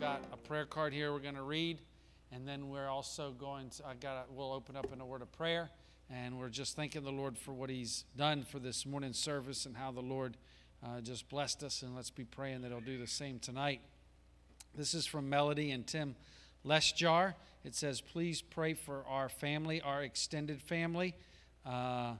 got a prayer card here we're going to read, and then we're also going to, I got, we'll open up in a word of prayer, and we're just thanking the Lord for what He's done for this morning service and how the Lord uh, just blessed us, and let's be praying that He'll do the same tonight. This is from Melody and Tim Lesjar. It says, Please pray for our family, our extended family. Uh,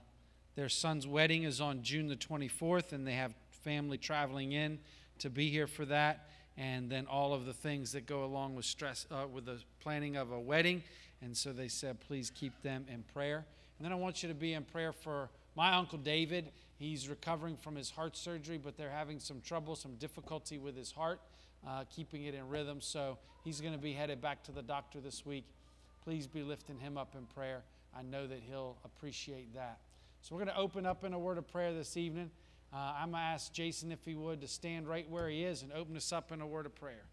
their son's wedding is on June the 24th, and they have family traveling in to be here for that. And then all of the things that go along with stress, uh, with the planning of a wedding. And so they said, please keep them in prayer. And then I want you to be in prayer for my uncle David. He's recovering from his heart surgery, but they're having some trouble, some difficulty with his heart, uh, keeping it in rhythm. So he's going to be headed back to the doctor this week. Please be lifting him up in prayer. I know that he'll appreciate that. So we're going to open up in a word of prayer this evening. Uh, I'm going to ask Jason if he would to stand right where he is and open us up in a word of prayer.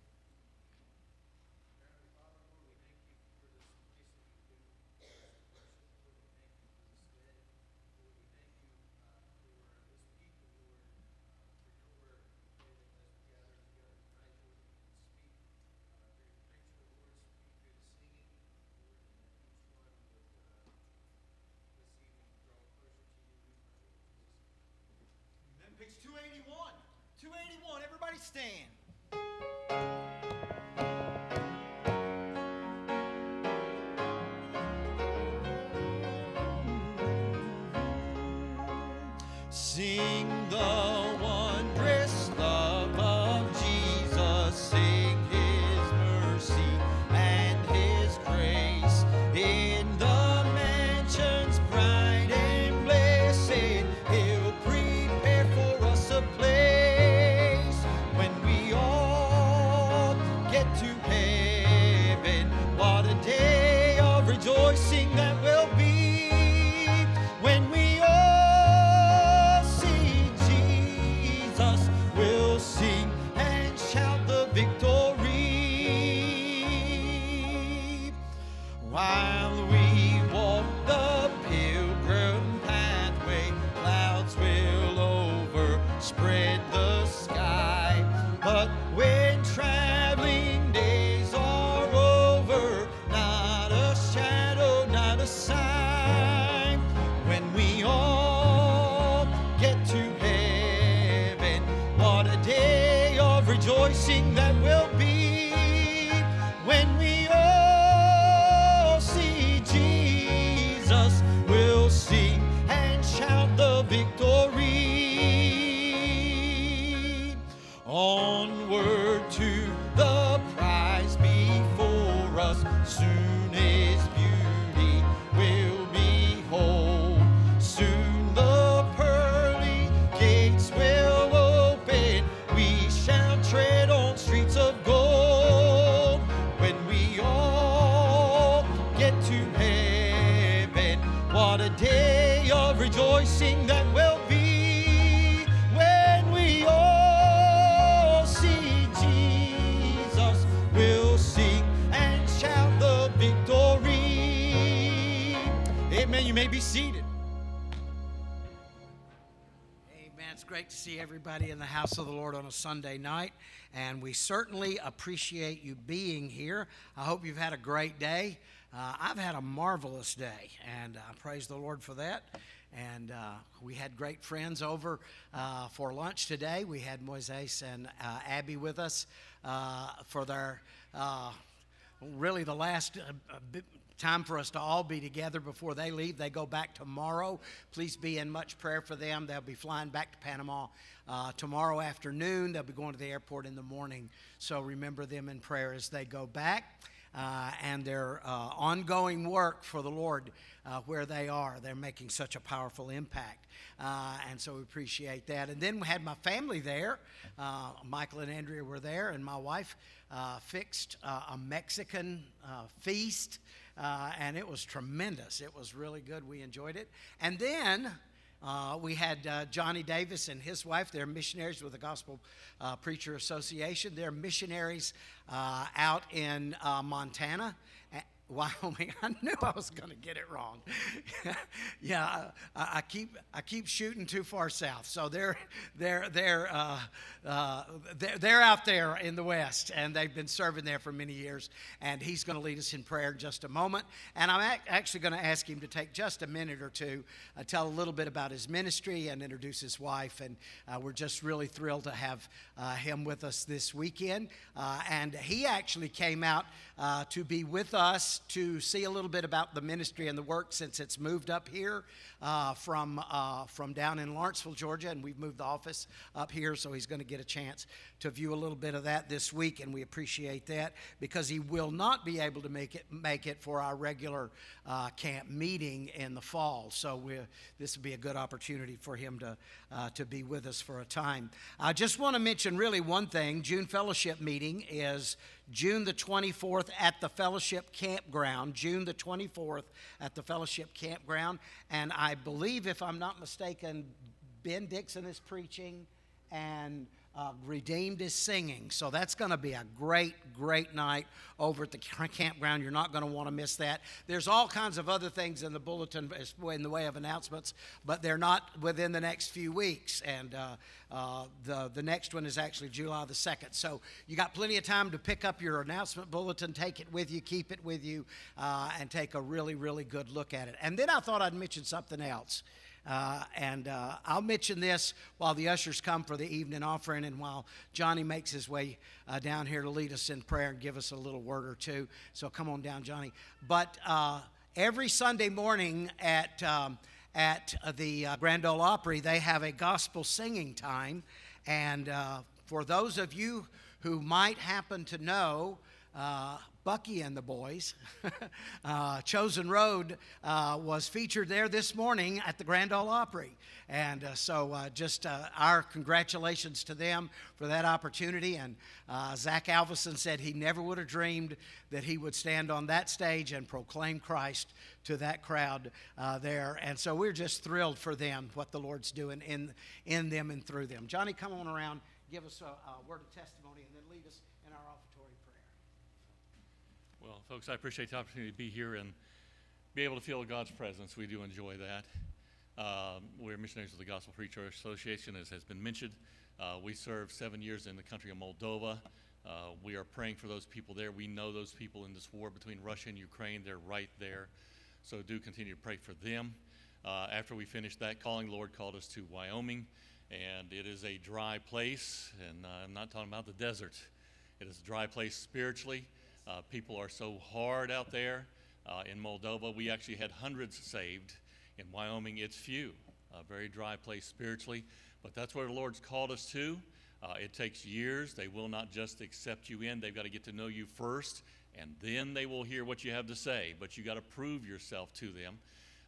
Sunday night, and we certainly appreciate you being here. I hope you've had a great day. Uh, I've had a marvelous day, and I praise the Lord for that. And uh, we had great friends over uh, for lunch today. We had Moises and uh, Abby with us uh, for their uh, really the last time for us to all be together before they leave. They go back tomorrow. Please be in much prayer for them. They'll be flying back to Panama uh, tomorrow afternoon. They'll be going to the airport in the morning. So remember them in prayer as they go back. Uh, and their uh, ongoing work for the Lord uh, where they are. They're making such a powerful impact. Uh, and so we appreciate that. And then we had my family there. Uh, Michael and Andrea were there, and my wife uh, fixed a Mexican feast, and it was tremendous. It was really good. We enjoyed it. And then uh, we had uh, Johnny Davis and his wife. They're missionaries with the Gospel uh, Preacher Association. They're missionaries uh, out in uh, Montana. Wyoming. I knew I was going to get it wrong. yeah, I, I, keep I keep shooting too far south. So they're they're they're, uh, uh, they're they're out there in the west, and they've been serving there for many years. And he's going to lead us in prayer in just a moment. And I'm ac- actually going to ask him to take just a minute or two, uh, tell a little bit about his ministry, and introduce his wife. And uh, we're just really thrilled to have uh, him with us this weekend. Uh, and he actually came out to be with us to see a little bit about the ministry and the work since it's moved up here uh, from, uh, from down in Lawrenceville, Georgia, and we've moved the office up here, so he's going to get a chance to view a little bit of that this week, and we appreciate that because he will not be able to make it, make it for our regular uh, camp meeting in the fall. So this will be a good opportunity for him to, uh, to be with us for a time. I just want to mention really one thing June Fellowship meeting is June the 24th at the Fellowship Campground, June the 24th at the Fellowship Campground. And I believe, if I'm not mistaken, Ben Dixon is preaching and uh, Redeemed is singing. So that's going to be a great, great night over at the campground. You're not going to want to miss that. There's all kinds of other things in the bulletin in the way of announcements, but they're not within the next few weeks. And uh, uh, the, the next one is actually July the 2nd. So you got plenty of time to pick up your announcement bulletin, take it with you, keep it with you, uh, and take a really, really good look at it. And then I thought I'd mention something else. Uh, and uh, I'll mention this while the ushers come for the evening offering and while Johnny makes his way uh, down here to lead us in prayer and give us a little word or two. So come on down, Johnny. But uh, every Sunday morning at, um, at the uh, Grand Ole Opry, they have a gospel singing time. And uh, for those of you who might happen to know, Bucky and the boys. uh, Chosen Road uh, was featured there this morning at the Grand Ole Opry. And uh, so, uh, just uh, our congratulations to them for that opportunity. And uh, Zach Alvison said he never would have dreamed that he would stand on that stage and proclaim Christ to that crowd there. And so, we're just thrilled for them, what the Lord's doing in, in them and through them. Johnny, come on around, give us a, a word of testimony, and then lead us well, folks, I appreciate the opportunity to be here and be able to feel God's presence. We do enjoy that. Uh, we're missionaries of the Gospel Free Church Association, as has been mentioned. Uh, we served seven years in the country of Moldova. Uh, we are praying for those people there. We know those people in this war between Russia and Ukraine. They're right there. So do continue to pray for them. Uh, after we finished that calling, the Lord called us to Wyoming, and it is a dry place. And uh, I'm not talking about the desert, it is a dry place spiritually. Uh, people are so hard out there. Uh, in Moldova, we actually had hundreds saved. In Wyoming, it's few. A very dry place spiritually. But that's where the Lord's called us to. Uh, it takes years. They will not just accept you in, they've got to get to know you first, and then they will hear what you have to say. But you got to prove yourself to them.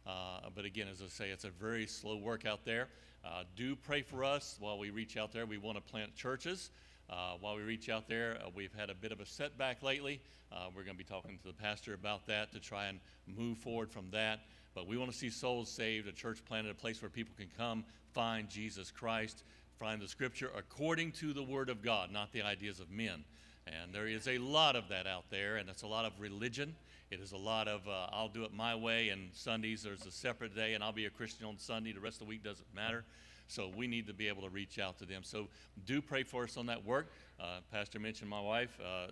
Uh, but again, as I say, it's a very slow work out there. Uh, do pray for us while we reach out there. We want to plant churches. Uh, while we reach out there, uh, we've had a bit of a setback lately. Uh, we're going to be talking to the pastor about that to try and move forward from that. But we want to see souls saved, a church planted, a place where people can come, find Jesus Christ, find the scripture according to the word of God, not the ideas of men. And there is a lot of that out there, and it's a lot of religion. It is a lot of, uh, I'll do it my way, and Sundays there's a separate day, and I'll be a Christian on Sunday. The rest of the week doesn't matter. So we need to be able to reach out to them. So do pray for us on that work. Uh, Pastor mentioned my wife. Uh,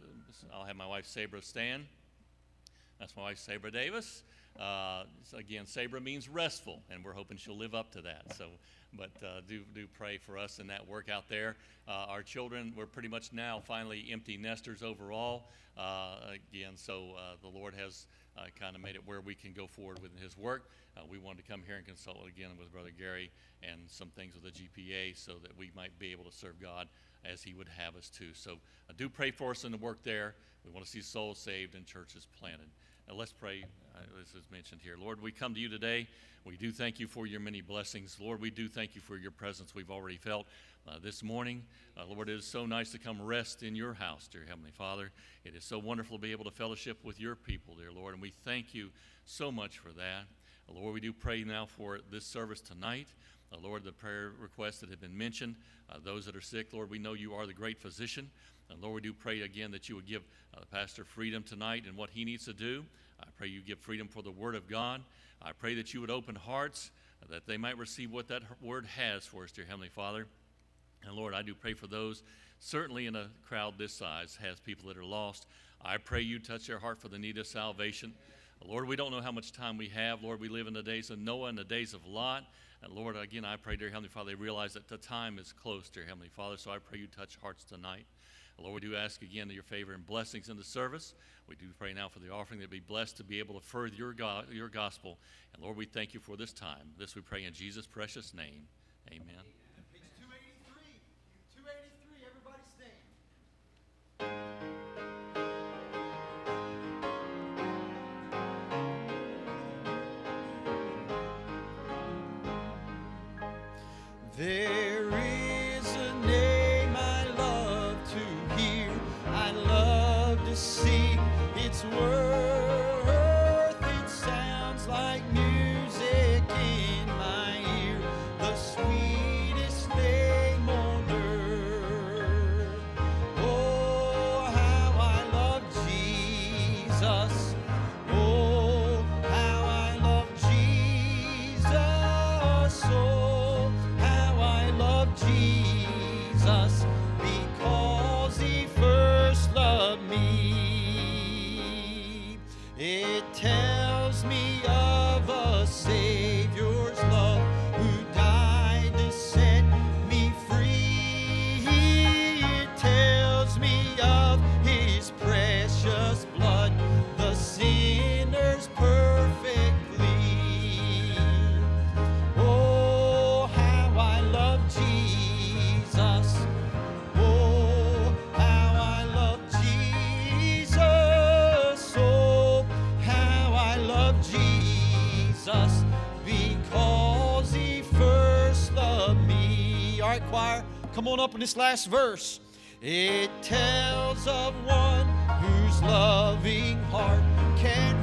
I'll have my wife, Sabra Stan. That's my wife, Sabra Davis. Uh, again, Sabra means restful, and we're hoping she'll live up to that. So, but uh, do do pray for us in that work out there. Uh, our children, we're pretty much now finally empty nesters overall. Uh, again, so the Lord has kind of made it where we can go forward with His work. we wanted to come here and consult again with Brother Gary and some things with the GPA so that we might be able to serve God as He would have us to. So uh, do pray for us in the work there. We want to see souls saved and churches planted. Now let's pray, uh, as is mentioned here. Lord, we come to you today. We do thank you for your many blessings. Lord, we do thank you for your presence we've already felt uh, this morning. Uh, Lord, it is so nice to come rest in your house, dear Heavenly Father. It is so wonderful to be able to fellowship with your people, dear Lord, and we thank you so much for that. Lord, we do pray now for this service tonight. Uh, Lord, the prayer requests that have been mentioned, uh, those that are sick, Lord, we know you are the great physician. And Lord, we do pray again that you would give uh, Pastor freedom tonight in what he needs to do. I pray you give freedom for the Word of God. I pray that you would open hearts that they might receive what that Word has for us, dear Heavenly Father. And Lord, I do pray for those, certainly in a crowd this size, has people that are lost. I pray you touch their heart for the need of salvation. Lord, we don't know how much time we have. Lord, we live in the days of Noah and the days of Lot. And Lord, again, I pray, dear Heavenly Father, they realize that the time is close, dear Heavenly Father. So I pray you touch hearts tonight. Lord, we do ask again your favor and blessings in the service. We do pray now for the offering that be blessed to be able to further your, your gospel. And Lord, we thank you for this time. This we pray in Jesus' precious name. Amen. Page There is a name I love to hear, I love to sing its. Come on up in this last verse. It tells of one whose loving heart can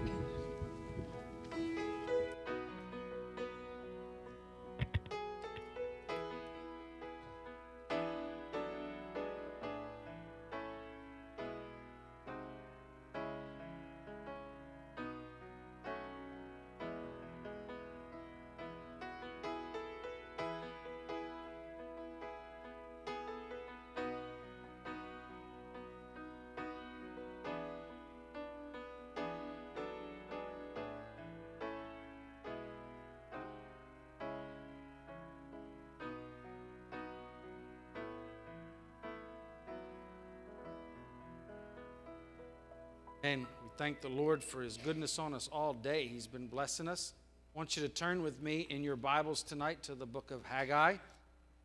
And we thank the Lord for his goodness on us all day. He's been blessing us. I want you to turn with me in your Bibles tonight to the book of Haggai.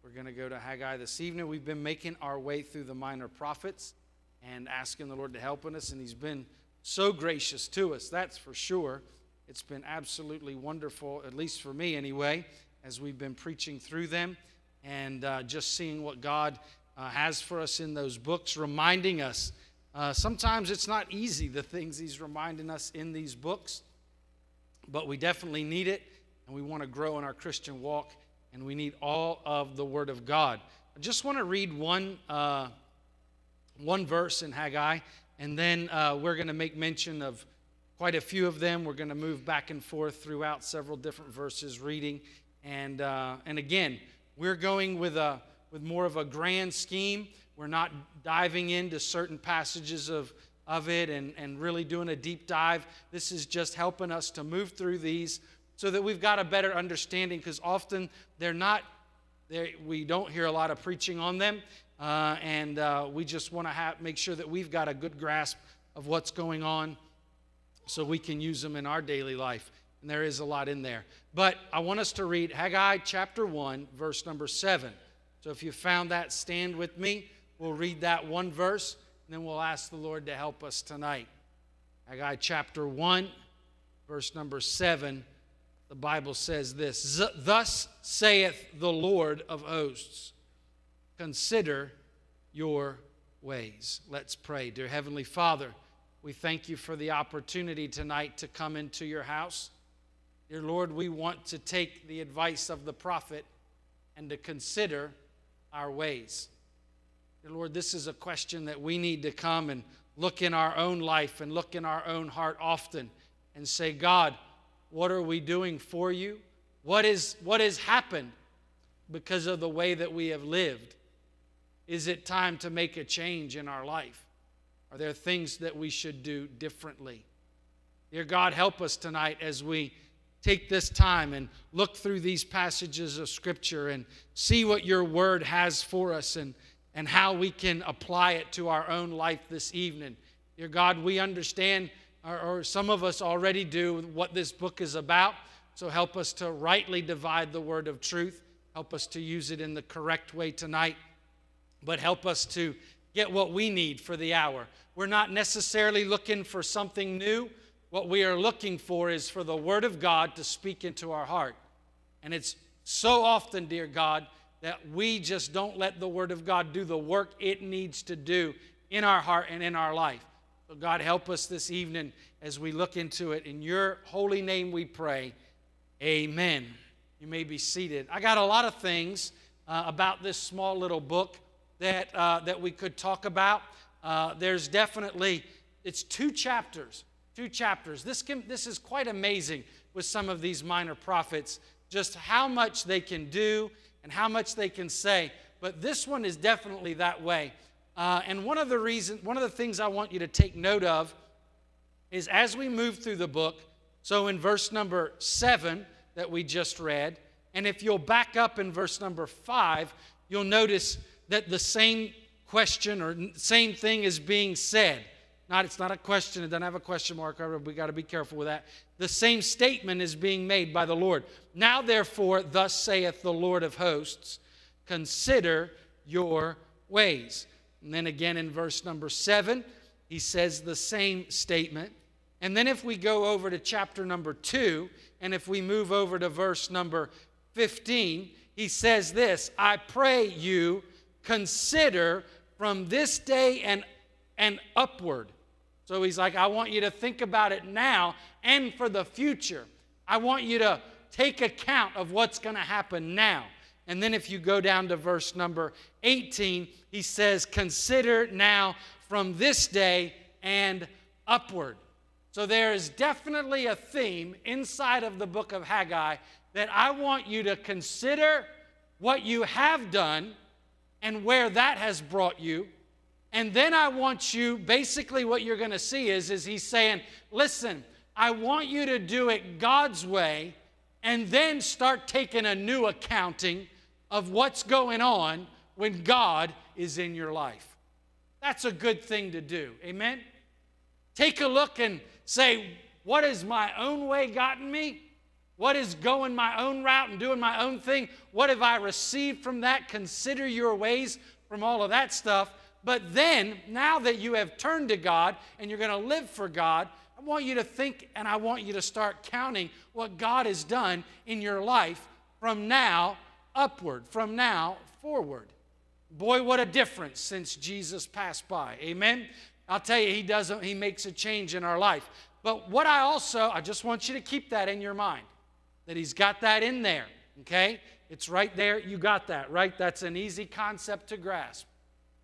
We're going to go to Haggai this evening. We've been making our way through the minor prophets and asking the Lord to help in us, and he's been so gracious to us, that's for sure. It's been absolutely wonderful, at least for me anyway, as we've been preaching through them and uh, just seeing what God uh, has for us in those books, reminding us. Uh, sometimes it's not easy, the things He's reminding us in these books, but we definitely need it, and we want to grow in our Christian walk, and we need all of the Word of God. I just want to read one, uh, one verse in Haggai, and then uh, we're going to make mention of quite a few of them. We're going to move back and forth throughout several different verses, reading. And, uh, and again, we're going with, a, with more of a grand scheme. We're not diving into certain passages of, of it and, and really doing a deep dive. This is just helping us to move through these so that we've got a better understanding because often they're not, they're, we don't hear a lot of preaching on them. Uh, and uh, we just want to make sure that we've got a good grasp of what's going on so we can use them in our daily life. And there is a lot in there. But I want us to read Haggai chapter 1, verse number 7. So if you found that, stand with me. We'll read that one verse, and then we'll ask the Lord to help us tonight. Haggai chapter 1, verse number 7. The Bible says this Thus saith the Lord of hosts, consider your ways. Let's pray. Dear Heavenly Father, we thank you for the opportunity tonight to come into your house. Dear Lord, we want to take the advice of the prophet and to consider our ways. Dear Lord, this is a question that we need to come and look in our own life and look in our own heart often and say, God, what are we doing for you? What, is, what has happened because of the way that we have lived? Is it time to make a change in our life? Are there things that we should do differently? Dear God, help us tonight as we take this time and look through these passages of Scripture and see what your word has for us and, and how we can apply it to our own life this evening. Dear God, we understand, or, or some of us already do, what this book is about. So help us to rightly divide the word of truth. Help us to use it in the correct way tonight. But help us to get what we need for the hour. We're not necessarily looking for something new. What we are looking for is for the Word of God to speak into our heart. And it's so often, dear God, that we just don't let the Word of God do the work it needs to do in our heart and in our life. So, God, help us this evening as we look into it. In your holy name we pray. Amen. You may be seated. I got a lot of things uh, about this small little book that, uh, that we could talk about. Uh, there's definitely, it's two chapters, two chapters. This, can, this is quite amazing with some of these minor prophets, just how much they can do and how much they can say. But this one is definitely that way. Uh, and one of the reasons, one of the things I want you to take note of is as we move through the book, so in verse number seven that we just read, and if you'll back up in verse number five, you'll notice that the same question or same thing is being said. Not, it's not a question, it doesn't have a question mark over We got to be careful with that. The same statement is being made by the Lord. Now, therefore, thus saith the Lord of hosts, consider your ways. And then again in verse number seven, he says the same statement. And then if we go over to chapter number two, and if we move over to verse number 15, he says this I pray you consider from this day and, and upward. So he's like, I want you to think about it now and for the future. I want you to take account of what's going to happen now. And then if you go down to verse number 18, he says, Consider now from this day and upward. So there is definitely a theme inside of the book of Haggai that I want you to consider what you have done and where that has brought you. And then I want you, basically, what you're going to see is, is he's saying, listen, I want you to do it God's way and then start taking a new accounting of what's going on when God is in your life. That's a good thing to do. Amen? take a look and say, what has my own way gotten me? What is going my own route and doing my own thing? What have I received from that? Consider your ways from all of that stuff. But then, now that you have turned to God and you're going to live for God, I want you to think and I want you to start counting what God has done in your life from now upward, from now forward. Boy, what a difference since Jesus passed by. Amen. I'll tell you, he doesn't, he makes a change in our life. But what I also, I just want you to keep that in your mind that he's got that in there, okay? It's right there. You got that, right? That's an easy concept to grasp.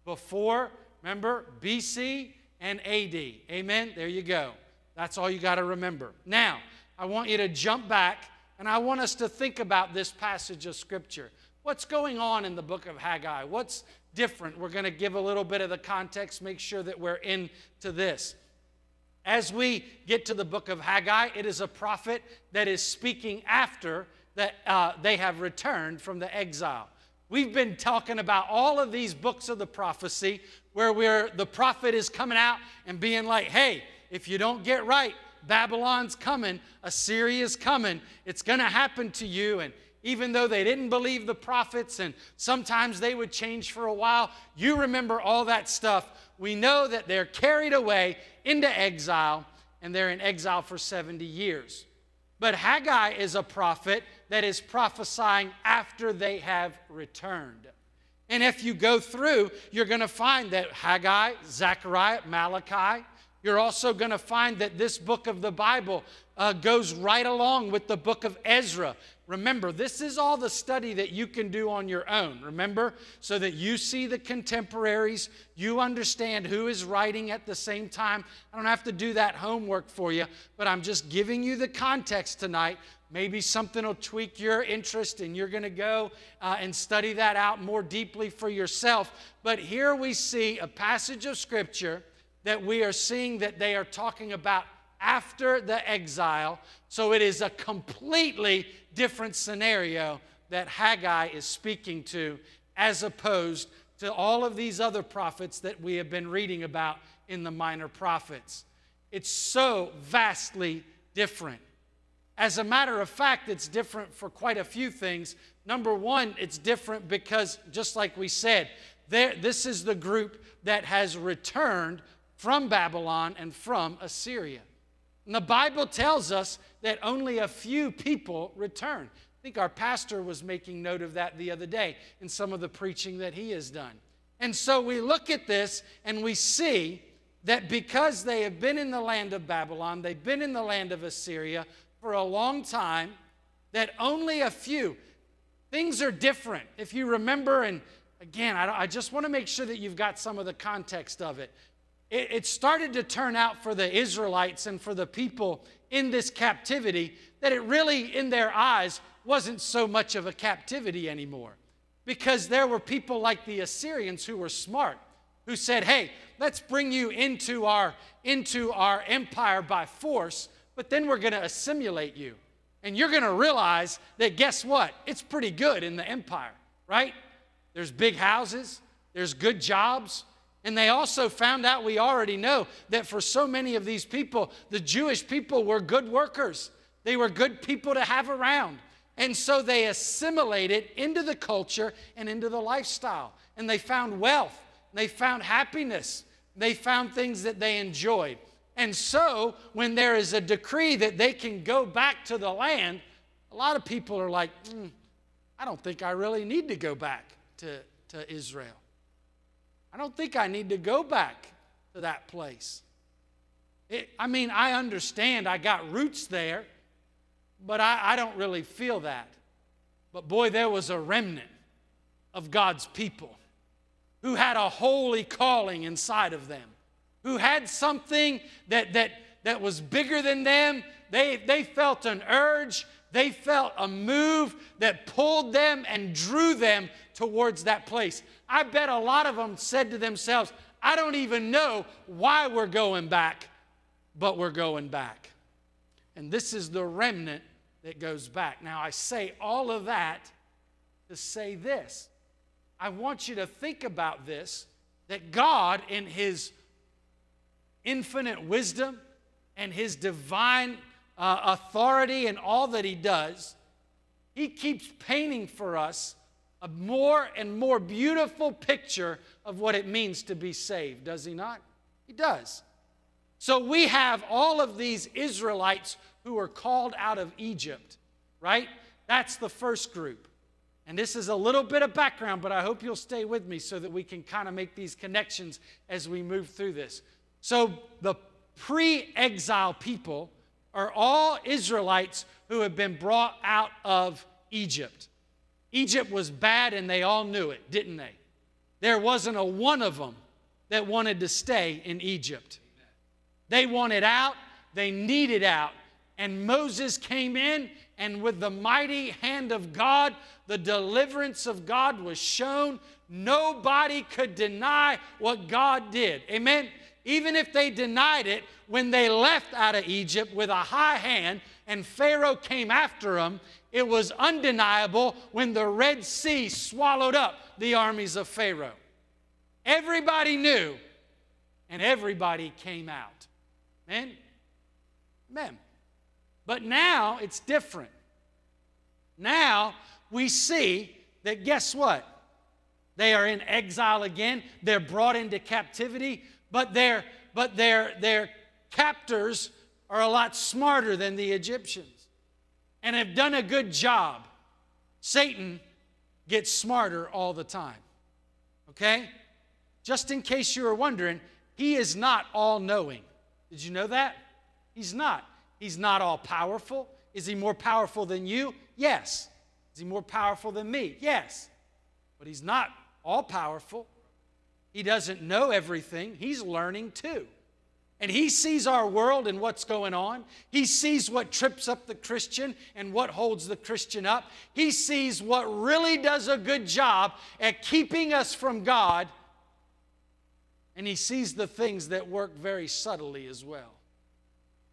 Before, remember, BC and AD. Amen? There you go. That's all you got to remember. Now, I want you to jump back and I want us to think about this passage of Scripture. What's going on in the book of Haggai? What's different? We're going to give a little bit of the context, make sure that we're into this. As we get to the book of Haggai, it is a prophet that is speaking after that uh, they have returned from the exile. We've been talking about all of these books of the prophecy where we're, the prophet is coming out and being like, hey, if you don't get right, Babylon's coming, Assyria's coming, it's going to happen to you. And even though they didn't believe the prophets and sometimes they would change for a while, you remember all that stuff. We know that they're carried away into exile and they're in exile for 70 years. But Haggai is a prophet that is prophesying after they have returned. And if you go through, you're going to find that Haggai, Zechariah, Malachi, you're also going to find that this book of the Bible uh, goes right along with the book of Ezra. Remember, this is all the study that you can do on your own, remember? So that you see the contemporaries, you understand who is writing at the same time. I don't have to do that homework for you, but I'm just giving you the context tonight. Maybe something will tweak your interest and you're going to go uh, and study that out more deeply for yourself. But here we see a passage of Scripture that we are seeing that they are talking about after the exile. So it is a completely different scenario that Haggai is speaking to as opposed to all of these other prophets that we have been reading about in the minor prophets. It's so vastly different. As a matter of fact, it's different for quite a few things. Number one, it's different because, just like we said, there, this is the group that has returned from Babylon and from Assyria. And the Bible tells us that only a few people return. I think our pastor was making note of that the other day in some of the preaching that he has done. And so we look at this and we see that because they have been in the land of Babylon, they've been in the land of Assyria for a long time, that only a few, things are different. If you remember, and again, I, just want to make sure that you've got some of the context of it it, it started to turn out for the Israelites and for the people in this captivity that it really, in their eyes, wasn't so much of a captivity anymore. Because there were people like the Assyrians who were smart, who said, hey, let's bring you into our, into our empire by force, but then we're going to assimilate you. And you're going to realize that guess what? It's pretty good in the empire, right? There's big houses, there's good jobs, and they also found out, we already know, that for so many of these people, the Jewish people were good workers. They were good people to have around. And so they assimilated into the culture and into the lifestyle. And they found wealth, they found happiness, they found things that they enjoyed. And so when there is a decree that they can go back to the land, a lot of people are like, mm, I don't think I really need to go back to, to Israel. I don't think I need to go back to that place. It, I mean, I understand I got roots there, but I, I don't really feel that. But boy, there was a remnant of God's people who had a holy calling inside of them, who had something that, that, that was bigger than them. They, they felt an urge, they felt a move that pulled them and drew them towards that place. I bet a lot of them said to themselves, I don't even know why we're going back, but we're going back. And this is the remnant that goes back. Now, I say all of that to say this. I want you to think about this that God, in His infinite wisdom and his divine uh, authority and all that he does, he keeps painting for us a more and more beautiful picture of what it means to be saved, does he not? He does. So we have all of these Israelites who are called out of Egypt, right? That's the first group. And this is a little bit of background, but I hope you'll stay with me so that we can kind of make these connections as we move through this. So the pre exile people are all Israelites who have been brought out of Egypt. Egypt was bad and they all knew it, didn't they? There wasn't a one of them that wanted to stay in Egypt. They wanted out, they needed out. And Moses came in, and with the mighty hand of God, the deliverance of God was shown. Nobody could deny what God did. Amen? Even if they denied it, when they left out of Egypt with a high hand and Pharaoh came after them, it was undeniable when the Red Sea swallowed up the armies of Pharaoh. Everybody knew, and everybody came out. Amen? Amen. But now it's different. Now we see that guess what? They are in exile again. They're brought into captivity, but their but their their captors are a lot smarter than the Egyptians and have done a good job. Satan gets smarter all the time. Okay? Just in case you were wondering, he is not all knowing. Did you know that? He's not. He's not all powerful. Is he more powerful than you? Yes. Is he more powerful than me? Yes. But he's not all powerful. He doesn't know everything. He's learning too. And he sees our world and what's going on. He sees what trips up the Christian and what holds the Christian up. He sees what really does a good job at keeping us from God. And he sees the things that work very subtly as well.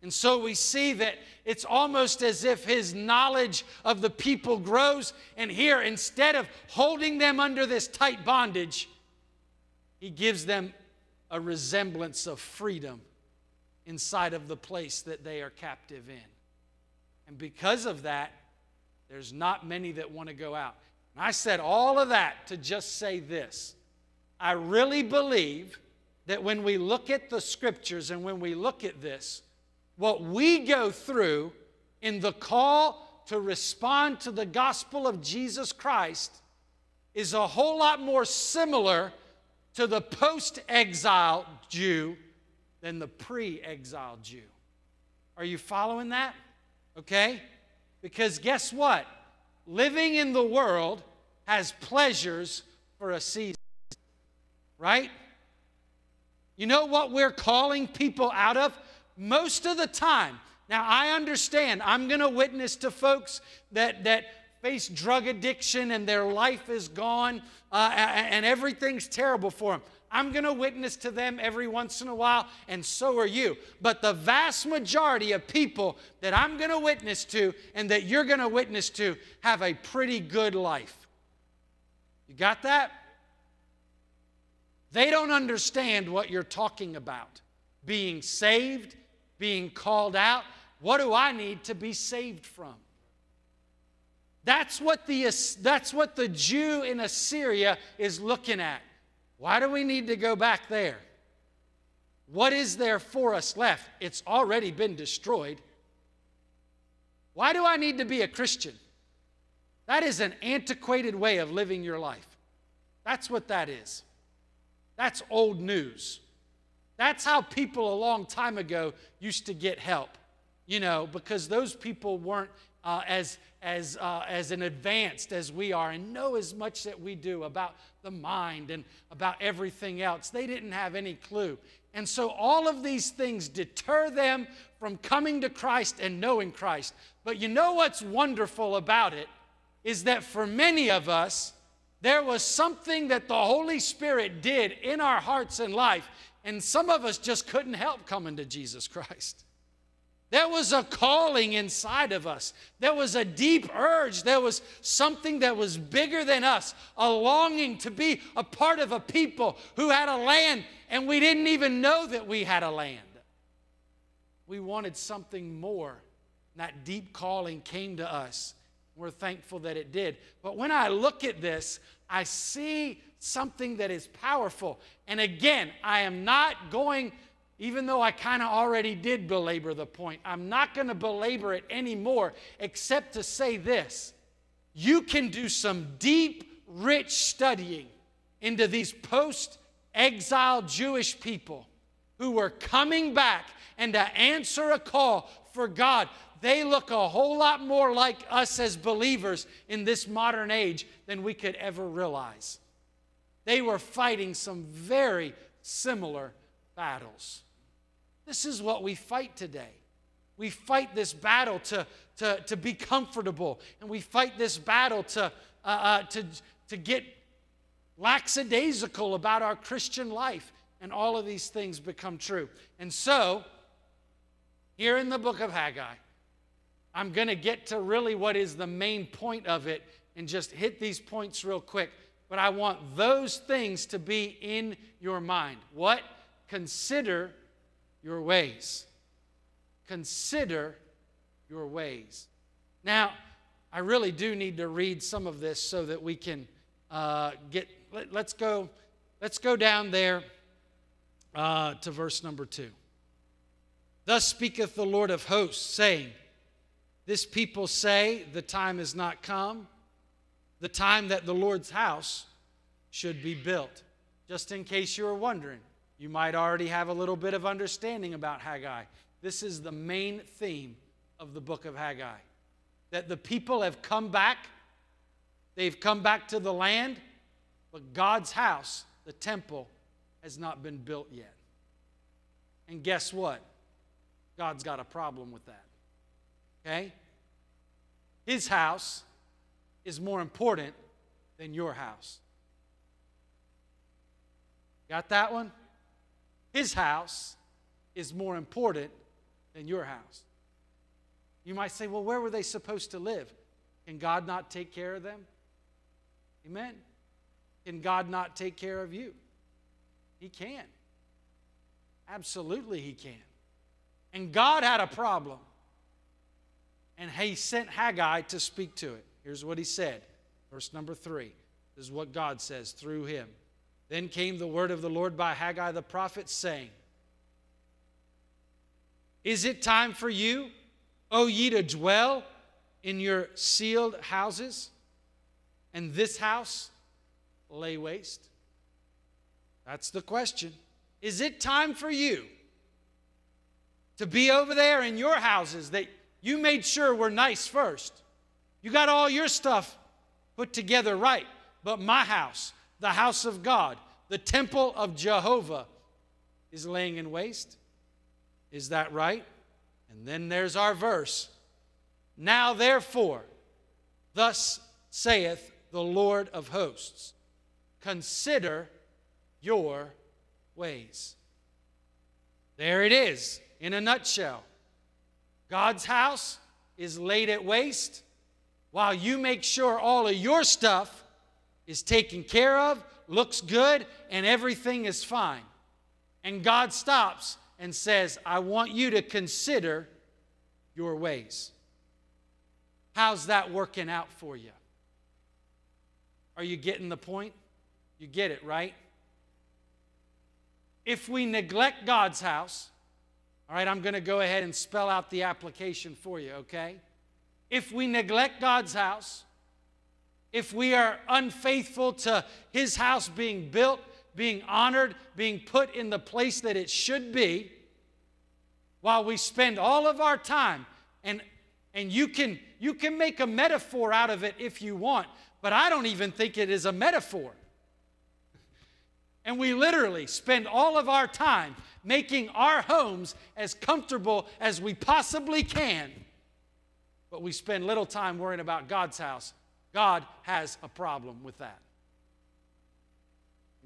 And so we see that it's almost as if his knowledge of the people grows. And here, instead of holding them under this tight bondage, he gives them a resemblance of freedom inside of the place that they are captive in. And because of that, there's not many that want to go out. And I said all of that to just say this. I really believe that when we look at the scriptures and when we look at this, what we go through in the call to respond to the gospel of Jesus Christ is a whole lot more similar to the post exile Jew than the pre exile Jew. Are you following that? Okay? Because guess what? Living in the world has pleasures for a season, right? You know what we're calling people out of? Most of the time, now I understand, I'm going to witness to folks that, that face drug addiction and their life is gone uh, and everything's terrible for them. I'm going to witness to them every once in a while, and so are you. But the vast majority of people that I'm going to witness to and that you're going to witness to have a pretty good life. You got that? They don't understand what you're talking about being saved, being called out. What do I need to be saved from? That's what the, that's what the Jew in Assyria is looking at. Why do we need to go back there? What is there for us left? It's already been destroyed. Why do I need to be a Christian? That is an antiquated way of living your life. That's what that is. That's old news. That's how people a long time ago used to get help, you know, because those people weren't uh, as, as, uh, as an advanced as we are and know as much that we do about the mind and about everything else. They didn't have any clue. And so all of these things deter them from coming to Christ and knowing Christ. But you know what's wonderful about it is that for many of us, there was something that the Holy Spirit did in our hearts and life, and some of us just couldn't help coming to Jesus Christ. There was a calling inside of us. There was a deep urge. There was something that was bigger than us, a longing to be a part of a people who had a land, and we didn't even know that we had a land. We wanted something more. That deep calling came to us. We're thankful that it did. But when I look at this, I see something that is powerful. And again, I am not going, even though I kind of already did belabor the point, I'm not going to belabor it anymore, except to say this. You can do some deep, rich studying into these post exile Jewish people who were coming back and to answer a call for God. They look a whole lot more like us as believers in this modern age than we could ever realize. They were fighting some very similar battles. This is what we fight today. We fight this battle to, to, to be comfortable, and we fight this battle to, uh, uh, to, to get lackadaisical about our Christian life, and all of these things become true. And so, here in the book of Haggai, I'm going to get to really what is the main point of it and just hit these points real quick. But I want those things to be in your mind. What? Consider your ways. Consider your ways. Now, I really do need to read some of this so that we can uh, get. Let, us go. Let's go down there uh, to verse number two. Thus speaketh the Lord of hosts, saying, This people say, The time is not come, the time that the Lord's house should be built. Just in case you were wondering, you might already have a little bit of understanding about Haggai. This is the main theme of the book of Haggai that the people have come back, they've come back to the land, but God's house, the temple, has not been built yet. And guess what? God's got a problem with that. Okay? His house is more important than your house. Got that one? His house is more important than your house. You might say, well, where were they supposed to live? Can God not take care of them? Amen. Can God not take care of you? He can. Absolutely, He can. And God had a problem. And He sent Haggai to speak to it. Here's what He said. Verse number three. This is what God says through him. Then came the word of the Lord by Haggai the prophet, saying, Is it time for you, O ye, to dwell in your cieled houses, and this house lay waste? That's the question. Is it time for you to be over there in your houses that you made sure were nice first? You got all your stuff put together right, but my house, the house of God, the temple of Jehovah, is laying in waste. Is that right? And then there's our verse. Now, therefore, thus saith the Lord of hosts, consider your ways. There it is in a nutshell. God's house is laid at waste while you make sure all of your stuff is taken care of, looks good, and everything is fine. And God stops and says, I want you to consider your ways. How's that working out for you? Are you getting the point? You get it, right? If we neglect God's house, all right, I'm going to go ahead and spell out the application for you, okay? If we neglect God's house, if we are unfaithful to His house being built, being honored, being put in the place that it should be, while we spend all of our time, and, and you, can, you can make a metaphor out of it if you want, but I don't even think it is a metaphor. And we literally spend all of our time making our homes as comfortable as we possibly can. But we spend little time worrying about God's house. God has a problem with that.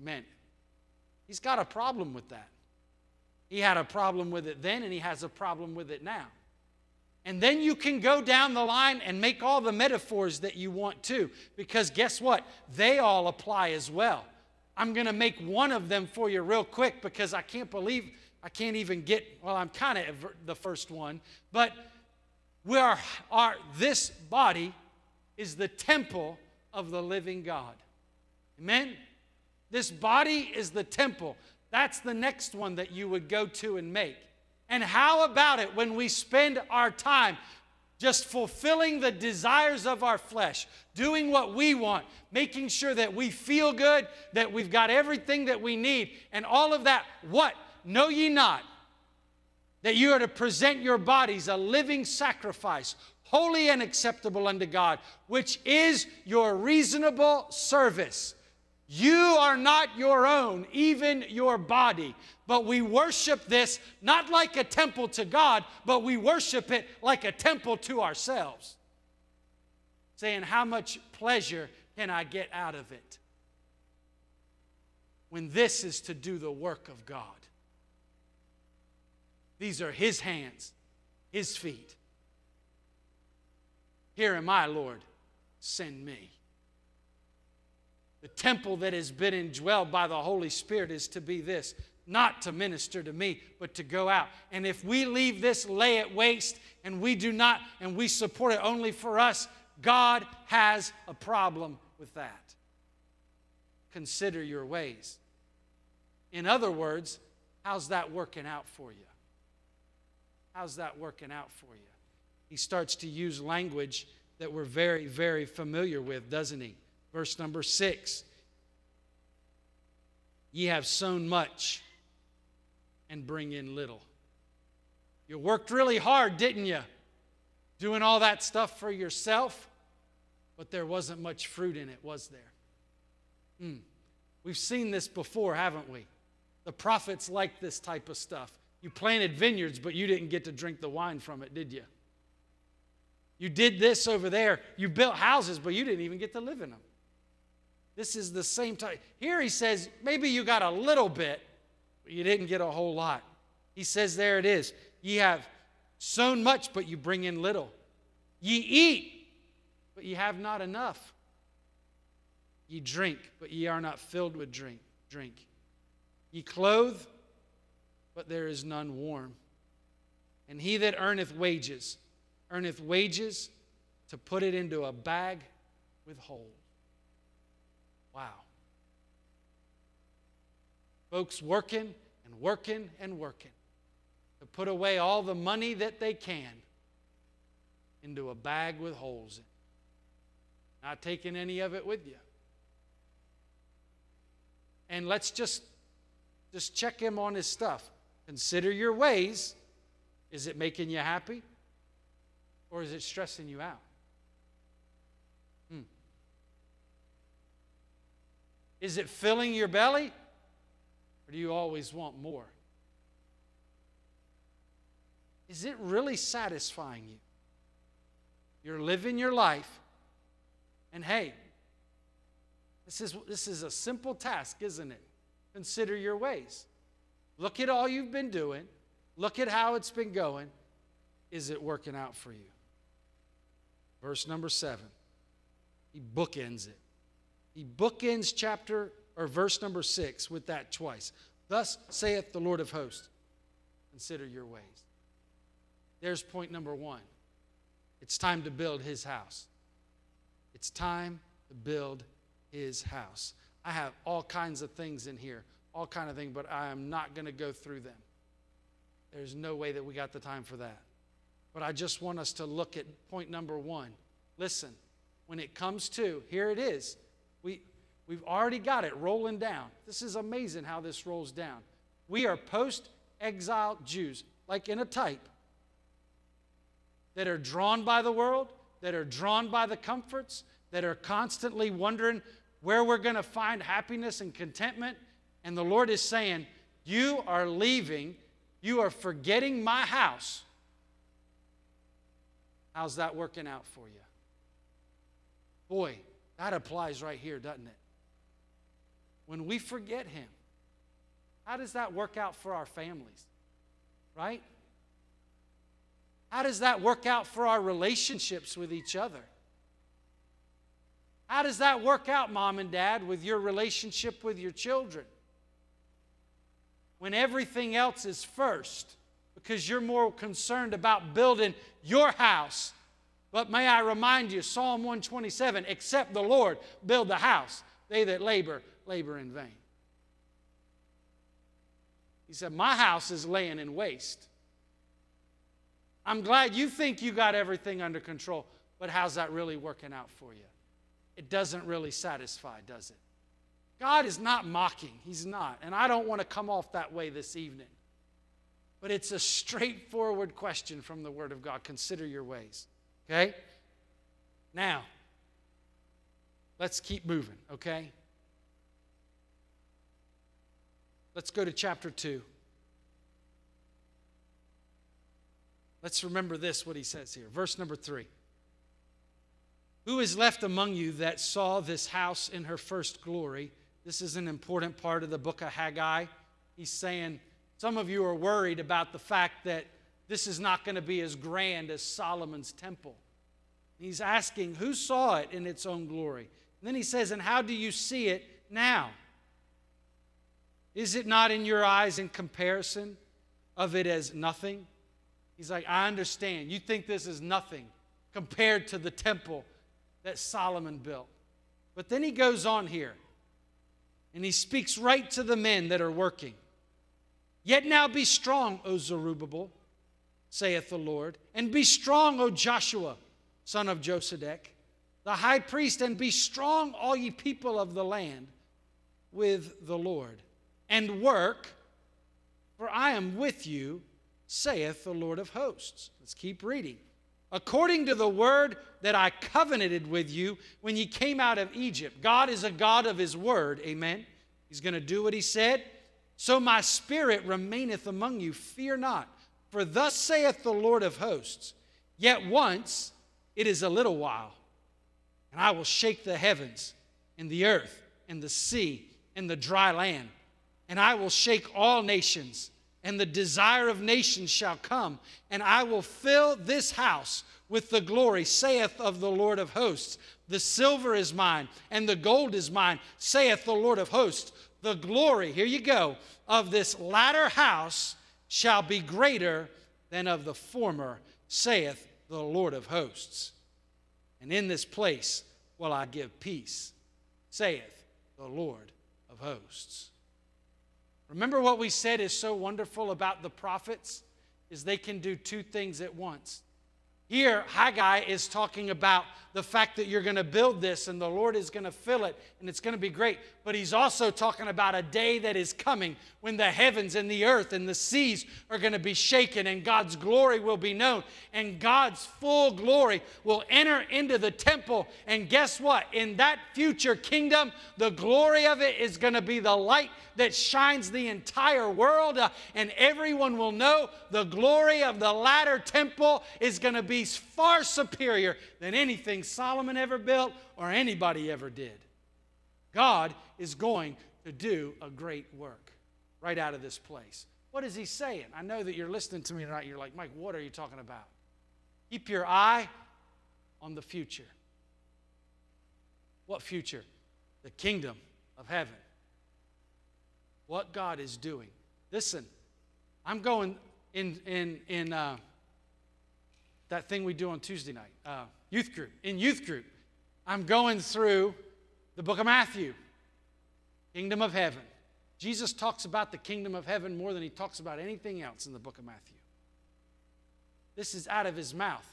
Amen. He's got a problem with that. He had a problem with it then, and he has a problem with it now. And then you can go down the line and make all the metaphors that you want to, because guess what? They all apply as well. I'm going to make one of them for you real quick because I can't believe I can't even get, well, I'm kind of the first one, but we are, are, this body is the temple of the living God. Amen? This body is the temple. That's the next one that you would go to and make. And how about it when we spend our time just fulfilling the desires of our flesh, doing what we want, making sure that we feel good, that we've got everything that we need, and all of that? What? Know ye not that you are to present your bodies a living sacrifice, holy and acceptable unto God, which is your reasonable service. You are not your own, even your body. But we worship this not like a temple to God, but we worship it like a temple to ourselves. Saying, How much pleasure can I get out of it? When this is to do the work of God. These are His hands, His feet. Here am I, Lord, send me. The temple that has been indwelled by the Holy Spirit is to be this not to minister to me, but to go out. And if we leave this lay at waste and we do not, and we support it only for us, God has a problem with that. Consider your ways. In other words, how's that working out for you? How's that working out for you? He starts to use language that we're very, very familiar with, doesn't he? Verse number six Ye have sown much and bring in little. You worked really hard, didn't you? Doing all that stuff for yourself, but there wasn't much fruit in it, was there? Hmm. We've seen this before, haven't we? The prophets like this type of stuff. You planted vineyards, but you didn't get to drink the wine from it, did you? You did this over there. You built houses, but you didn't even get to live in them. This is the same type. Here he says, maybe you got a little bit, but you didn't get a whole lot. He says, there it is. Ye have sown much, but you bring in little. Ye eat, but ye have not enough. Ye drink, but ye are not filled with drink. Drink. Ye clothe, but there is none warm. And he that earneth wages, earneth wages to put it into a bag with holes. Wow. Folks working and working and working to put away all the money that they can into a bag with holes in. Not taking any of it with you. And let's just just check him on his stuff. Consider your ways. Is it making you happy? Or is it stressing you out? Hmm. Is it filling your belly? Or do you always want more? Is it really satisfying you? You're living your life, and hey, this is, this is a simple task, isn't it? Consider your ways. Look at all you've been doing. Look at how it's been going. Is it working out for you? Verse number seven. He bookends it. He bookends chapter or verse number six with that twice. Thus saith the Lord of hosts Consider your ways. There's point number one. It's time to build his house. It's time to build his house. I have all kinds of things in here all kind of things, but I am not going to go through them. There's no way that we got the time for that. But I just want us to look at point number one. Listen, when it comes to, here it is. We, we've already got it rolling down. This is amazing how this rolls down. We are post exile Jews, like in a type, that are drawn by the world, that are drawn by the comforts, that are constantly wondering where we're going to find happiness and contentment and the Lord is saying, You are leaving, you are forgetting my house. How's that working out for you? Boy, that applies right here, doesn't it? When we forget Him, how does that work out for our families? Right? How does that work out for our relationships with each other? How does that work out, mom and dad, with your relationship with your children? When everything else is first, because you're more concerned about building your house. But may I remind you, Psalm 127 except the Lord build the house, they that labor, labor in vain. He said, My house is laying in waste. I'm glad you think you got everything under control, but how's that really working out for you? It doesn't really satisfy, does it? God is not mocking. He's not. And I don't want to come off that way this evening. But it's a straightforward question from the Word of God. Consider your ways. Okay? Now, let's keep moving, okay? Let's go to chapter 2. Let's remember this, what he says here. Verse number 3. Who is left among you that saw this house in her first glory? This is an important part of the book of Haggai. He's saying, Some of you are worried about the fact that this is not going to be as grand as Solomon's temple. He's asking, Who saw it in its own glory? And then he says, And how do you see it now? Is it not in your eyes in comparison of it as nothing? He's like, I understand. You think this is nothing compared to the temple that Solomon built. But then he goes on here and he speaks right to the men that are working. Yet now be strong, O Zerubbabel, saith the Lord, and be strong, O Joshua, son of Josedech, the high priest, and be strong, all ye people of the land, with the Lord, and work, for I am with you, saith the Lord of hosts. Let's keep reading according to the word that I covenanted with you when you came out of Egypt. God is a God of his word. Amen. He's going to do what he said. So my spirit remaineth among you. Fear not. For thus saith the Lord of hosts Yet once it is a little while, and I will shake the heavens and the earth and the sea and the dry land, and I will shake all nations and the desire of nations shall come, and I will fill this house with the glory, saith of the Lord of hosts. The silver is mine, and the gold is mine, saith the Lord of hosts. The glory, here you go, of this latter house shall be greater than of the former, saith the Lord of hosts. And in this place will I give peace, saith the Lord of hosts. Remember what we said is so wonderful about the prophets is they can do two things at once. Here, Haggai is talking about the fact that you're going to build this and the Lord is going to fill it and it's going to be great. But he's also talking about a day that is coming when the heavens and the earth and the seas are going to be shaken and God's glory will be known and God's full glory will enter into the temple. And guess what? In that future kingdom, the glory of it is going to be the light that shines the entire world, uh, and everyone will know the glory of the latter temple is going to be far superior than anything Solomon ever built or anybody ever did. God is going to do a great work right out of this place. What is he saying? I know that you're listening to me tonight. You're like, Mike, what are you talking about? Keep your eye on the future. What future? The kingdom of heaven what God is doing. Listen, I'm going in, in, in uh, that thing we do on Tuesday night, uh, youth group. In youth group, I'm going through the book of Matthew, kingdom of heaven. Jesus talks about the kingdom of heaven more than he talks about anything else in the book of Matthew. This is out of his mouth.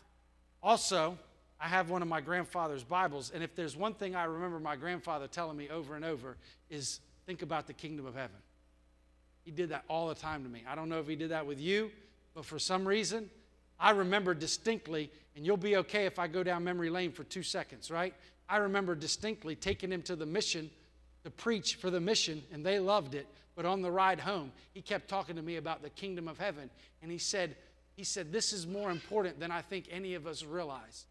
Also, I have one of my grandfather's Bibles, and if there's one thing I remember my grandfather telling me over and over is think about the kingdom of heaven. He did that all the time to me. I don't know if he did that with you, but for some reason, I remember distinctly, and you'll be okay if I go down memory lane for two seconds, right? I remember distinctly taking him to the mission to preach for the mission, and they loved it. But on the ride home, he kept talking to me about the kingdom of heaven, and he said, he said, This is more important than I think any of us realize.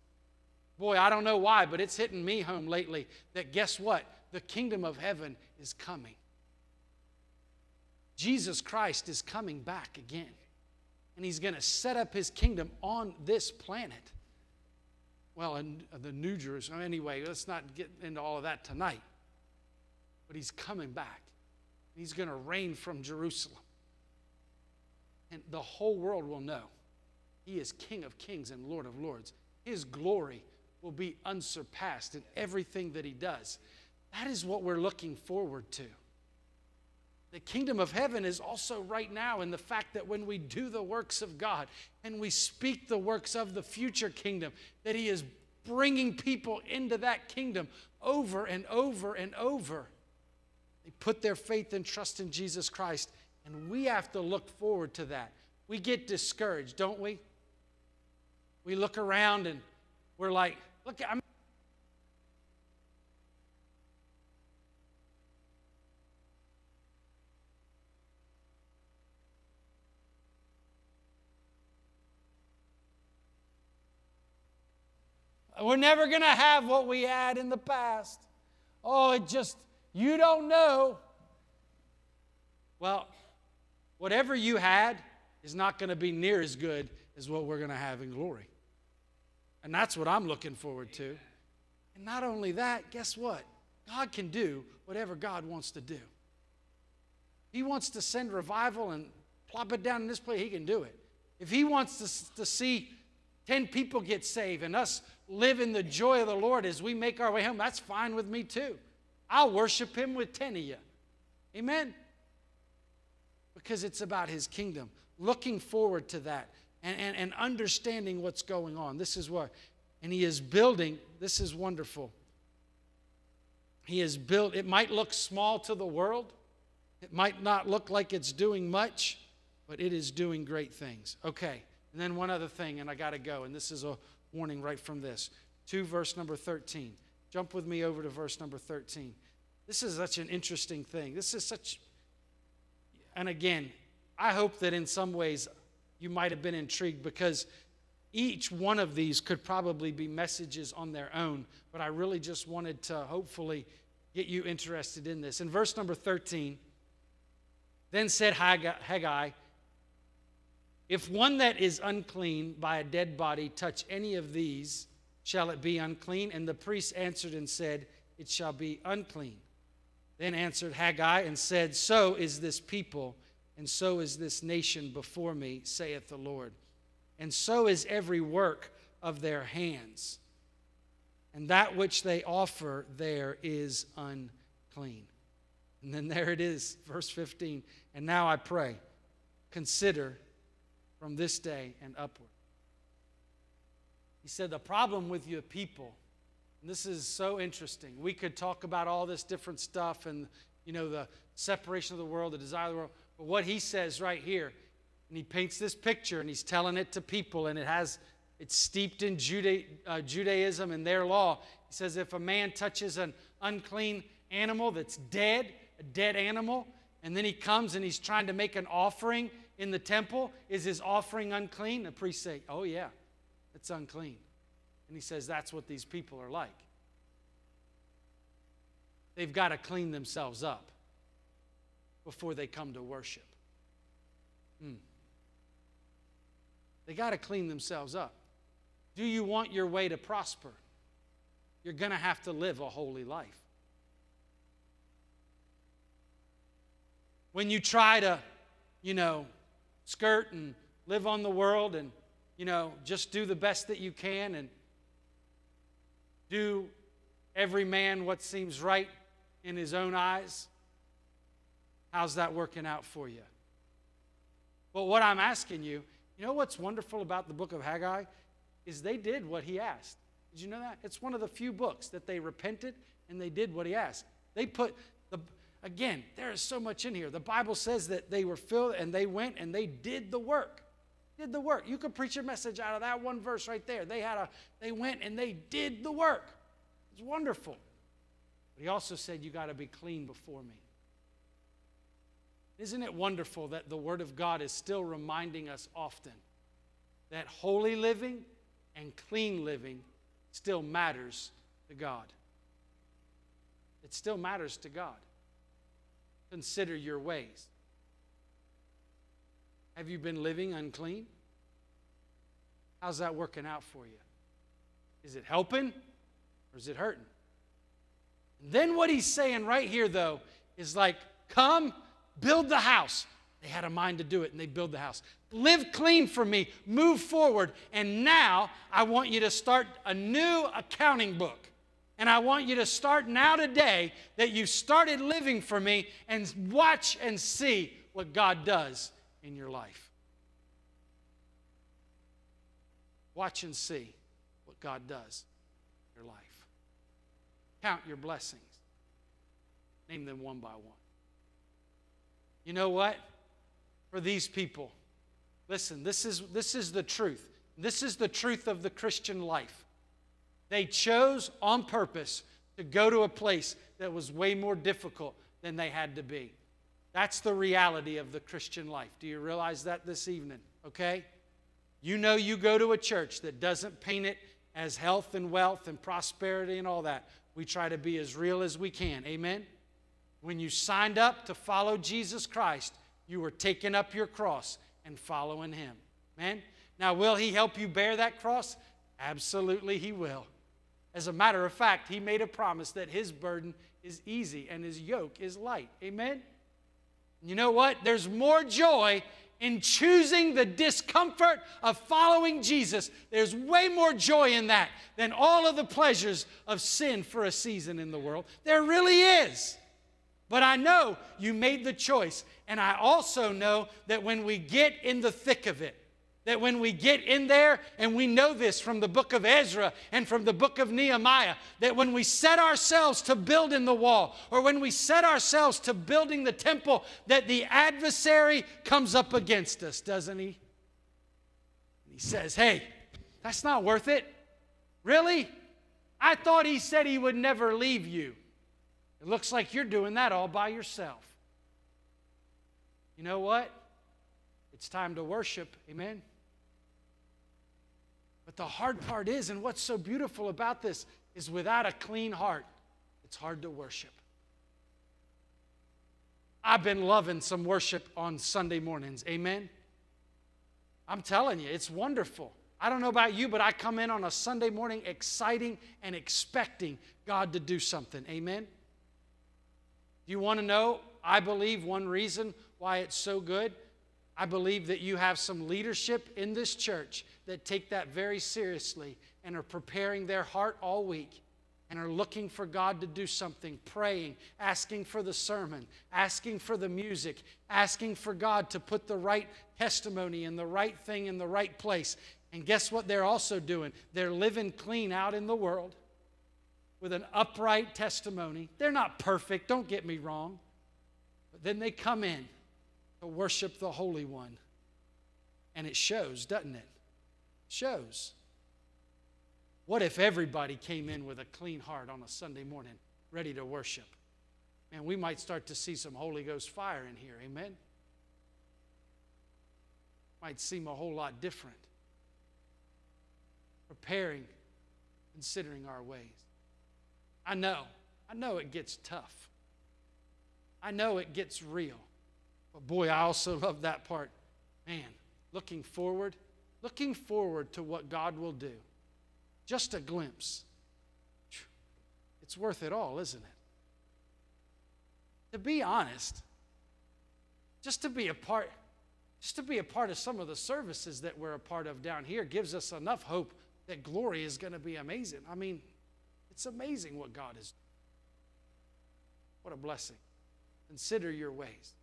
Boy, I don't know why, but it's hitting me home lately that guess what? The kingdom of heaven is coming. Jesus Christ is coming back again. and he's going to set up his kingdom on this planet. Well, in the New Jerusalem. Anyway, let's not get into all of that tonight. But he's coming back. He's going to reign from Jerusalem. And the whole world will know he is King of kings and Lord of lords. His glory will be unsurpassed in everything that he does. That is what we're looking forward to. The kingdom of heaven is also right now in the fact that when we do the works of God and we speak the works of the future kingdom, that He is bringing people into that kingdom over and over and over. They put their faith and trust in Jesus Christ, and we have to look forward to that. We get discouraged, don't we? We look around and we're like, look, I'm We're never going to have what we had in the past. Oh, it just, you don't know. Well, whatever you had is not going to be near as good as what we're going to have in glory. And that's what I'm looking forward to. And not only that, guess what? God can do whatever God wants to do. He wants to send revival and plop it down in this place, He can do it. If He wants to, to see 10 people get saved and us live in the joy of the Lord as we make our way home, that's fine with me too. I'll worship Him with 10 of you. Amen? Because it's about His kingdom. Looking forward to that and, and, and understanding what's going on. This is what, and He is building, this is wonderful. He has built, it might look small to the world, it might not look like it's doing much, but it is doing great things. Okay, and then one other thing, and I got to go, and this is a warning right from this. To verse number 13. Jump with me over to verse number 13. This is such an interesting thing. This is such, and again, I hope that in some ways you might have been intrigued because each one of these could probably be messages on their own, but I really just wanted to hopefully get you interested in this. In verse number 13, then said Haggai, if one that is unclean by a dead body touch any of these, shall it be unclean? And the priest answered and said, It shall be unclean. Then answered Haggai and said, So is this people, and so is this nation before me, saith the Lord. And so is every work of their hands. And that which they offer there is unclean. And then there it is, verse 15. And now I pray, consider from this day and upward. He said, The problem with your people, this is so interesting. We could talk about all this different stuff and, you know, the separation of the world, the desire of the world. But what he says right here, and he paints this picture and he's telling it to people, and it has, it's steeped in Juda, uh, Judaism and their law. He says, If a man touches an unclean animal that's dead, a dead animal, and then he comes and he's trying to make an offering in the temple? Is his offering unclean? The priest say, Oh, yeah, it's unclean. And he says, That's what these people are like. They've got to clean themselves up before they come to worship. Hmm. They got to clean themselves up. Do you want your way to prosper? You're going to have to live a holy life. When you try to, you know, skirt and live on the world and, you know, just do the best that you can and do every man what seems right in his own eyes. How's that working out for you? But what I'm asking you, you know what's wonderful about the book of Haggai? Is they did what he asked. Did you know that? It's one of the few books that they repented and they did what he asked. They put the Again, there is so much in here. The Bible says that they were filled and they went and they did the work. Did the work. You could preach a message out of that one verse right there. They had a they went and they did the work. It's wonderful. But he also said you got to be clean before me. Isn't it wonderful that the word of God is still reminding us often that holy living and clean living still matters to God? It still matters to God. Consider your ways. Have you been living unclean? How's that working out for you? Is it helping or is it hurting? And then what he's saying right here, though, is like, come, build the house. They had a mind to do it and they build the house. Live clean for me, move forward. And now I want you to start a new accounting book. And I want you to start now today that you've started living for me and watch and see what God does in your life. Watch and see what God does in your life. Count your blessings, name them one by one. You know what? For these people, listen, this is, this is the truth. This is the truth of the Christian life. They chose on purpose to go to a place that was way more difficult than they had to be. That's the reality of the Christian life. Do you realize that this evening? Okay? You know, you go to a church that doesn't paint it as health and wealth and prosperity and all that. We try to be as real as we can. Amen? When you signed up to follow Jesus Christ, you were taking up your cross and following Him. Man, now will He help you bear that cross? Absolutely, He will. As a matter of fact, He made a promise that His burden is easy and His yoke is light. Amen? You know what? There's more joy in choosing the discomfort of following Jesus. There's way more joy in that than all of the pleasures of sin for a season in the world. There really is. But I know you made the choice. And I also know that when we get in the thick of it, that when we get in there, and we know this from the book of Ezra and from the book of Nehemiah, that when we set ourselves to building the wall, or when we set ourselves to building the temple, that the adversary comes up against us, doesn't he? He says, Hey, that's not worth it. Really? I thought he said he would never leave you. It looks like you're doing that all by yourself. You know what? It's time to worship. Amen. But the hard part is, and what's so beautiful about this, is without a clean heart, it's hard to worship. I've been loving some worship on Sunday mornings. Amen. I'm telling you, it's wonderful. I don't know about you, but I come in on a Sunday morning exciting and expecting God to do something. Amen. Do you want to know? I believe one reason why it's so good I believe that you have some leadership in this church that take that very seriously and are preparing their heart all week and are looking for God to do something, praying, asking for the sermon, asking for the music, asking for God to put the right testimony and the right thing in the right place. And guess what they're also doing? They're living clean out in the world with an upright testimony. They're not perfect, don't get me wrong. But then they come in to worship the Holy One. And it shows, doesn't it? Shows. What if everybody came in with a clean heart on a Sunday morning, ready to worship? Man, we might start to see some Holy Ghost fire in here. Amen? Might seem a whole lot different. Preparing, considering our ways. I know, I know it gets tough. I know it gets real. But boy, I also love that part. Man, looking forward, looking forward to what God will do. Just a glimpse. It's worth it all, isn't it? To be honest, just to be a part just to be a part of some of the services that we're a part of down here gives us enough hope that glory is going to be amazing. I mean, it's amazing what God is. What a blessing. Consider your ways.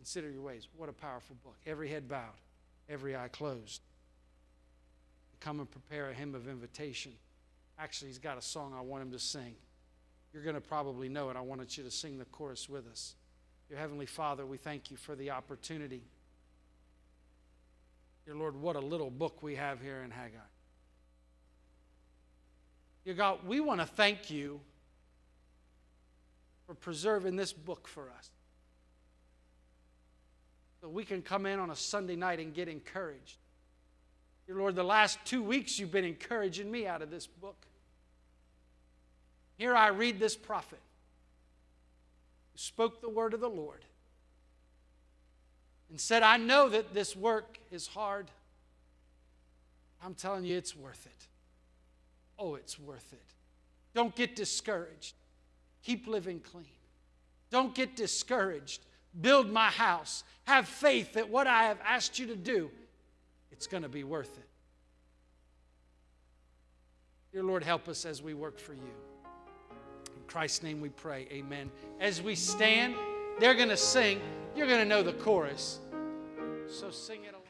Consider your ways. What a powerful book. Every head bowed, every eye closed. Come and prepare a hymn of invitation. Actually, he's got a song I want him to sing. You're going to probably know it. I wanted you to sing the chorus with us. Dear Heavenly Father, we thank you for the opportunity. Dear Lord, what a little book we have here in Haggai. Dear God, we want to thank you for preserving this book for us so we can come in on a Sunday night and get encouraged. Dear Lord, the last two weeks you've been encouraging me out of this book. Here I read this prophet who spoke the word of the Lord and said, I know that this work is hard. I'm telling you, it's worth it. Oh, it's worth it. Don't get discouraged. Keep living clean. Don't get discouraged. Build my house. Have faith that what I have asked you to do, it's going to be worth it. Dear Lord, help us as we work for you. In Christ's name we pray. Amen. As we stand, they're going to sing. You're going to know the chorus. So sing it along.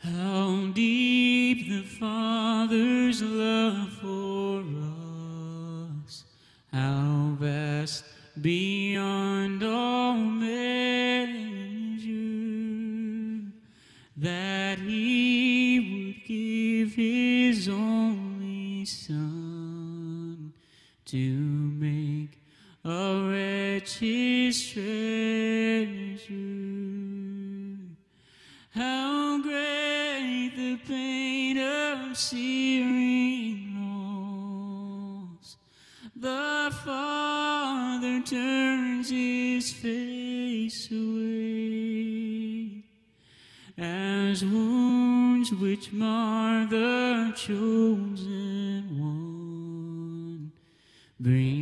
How deep the Father's love for us, how vast beyond all measure, that He would give His only Son to make a wretch His treasure. How great the pain of searing wounds which mar the chosen one? Bring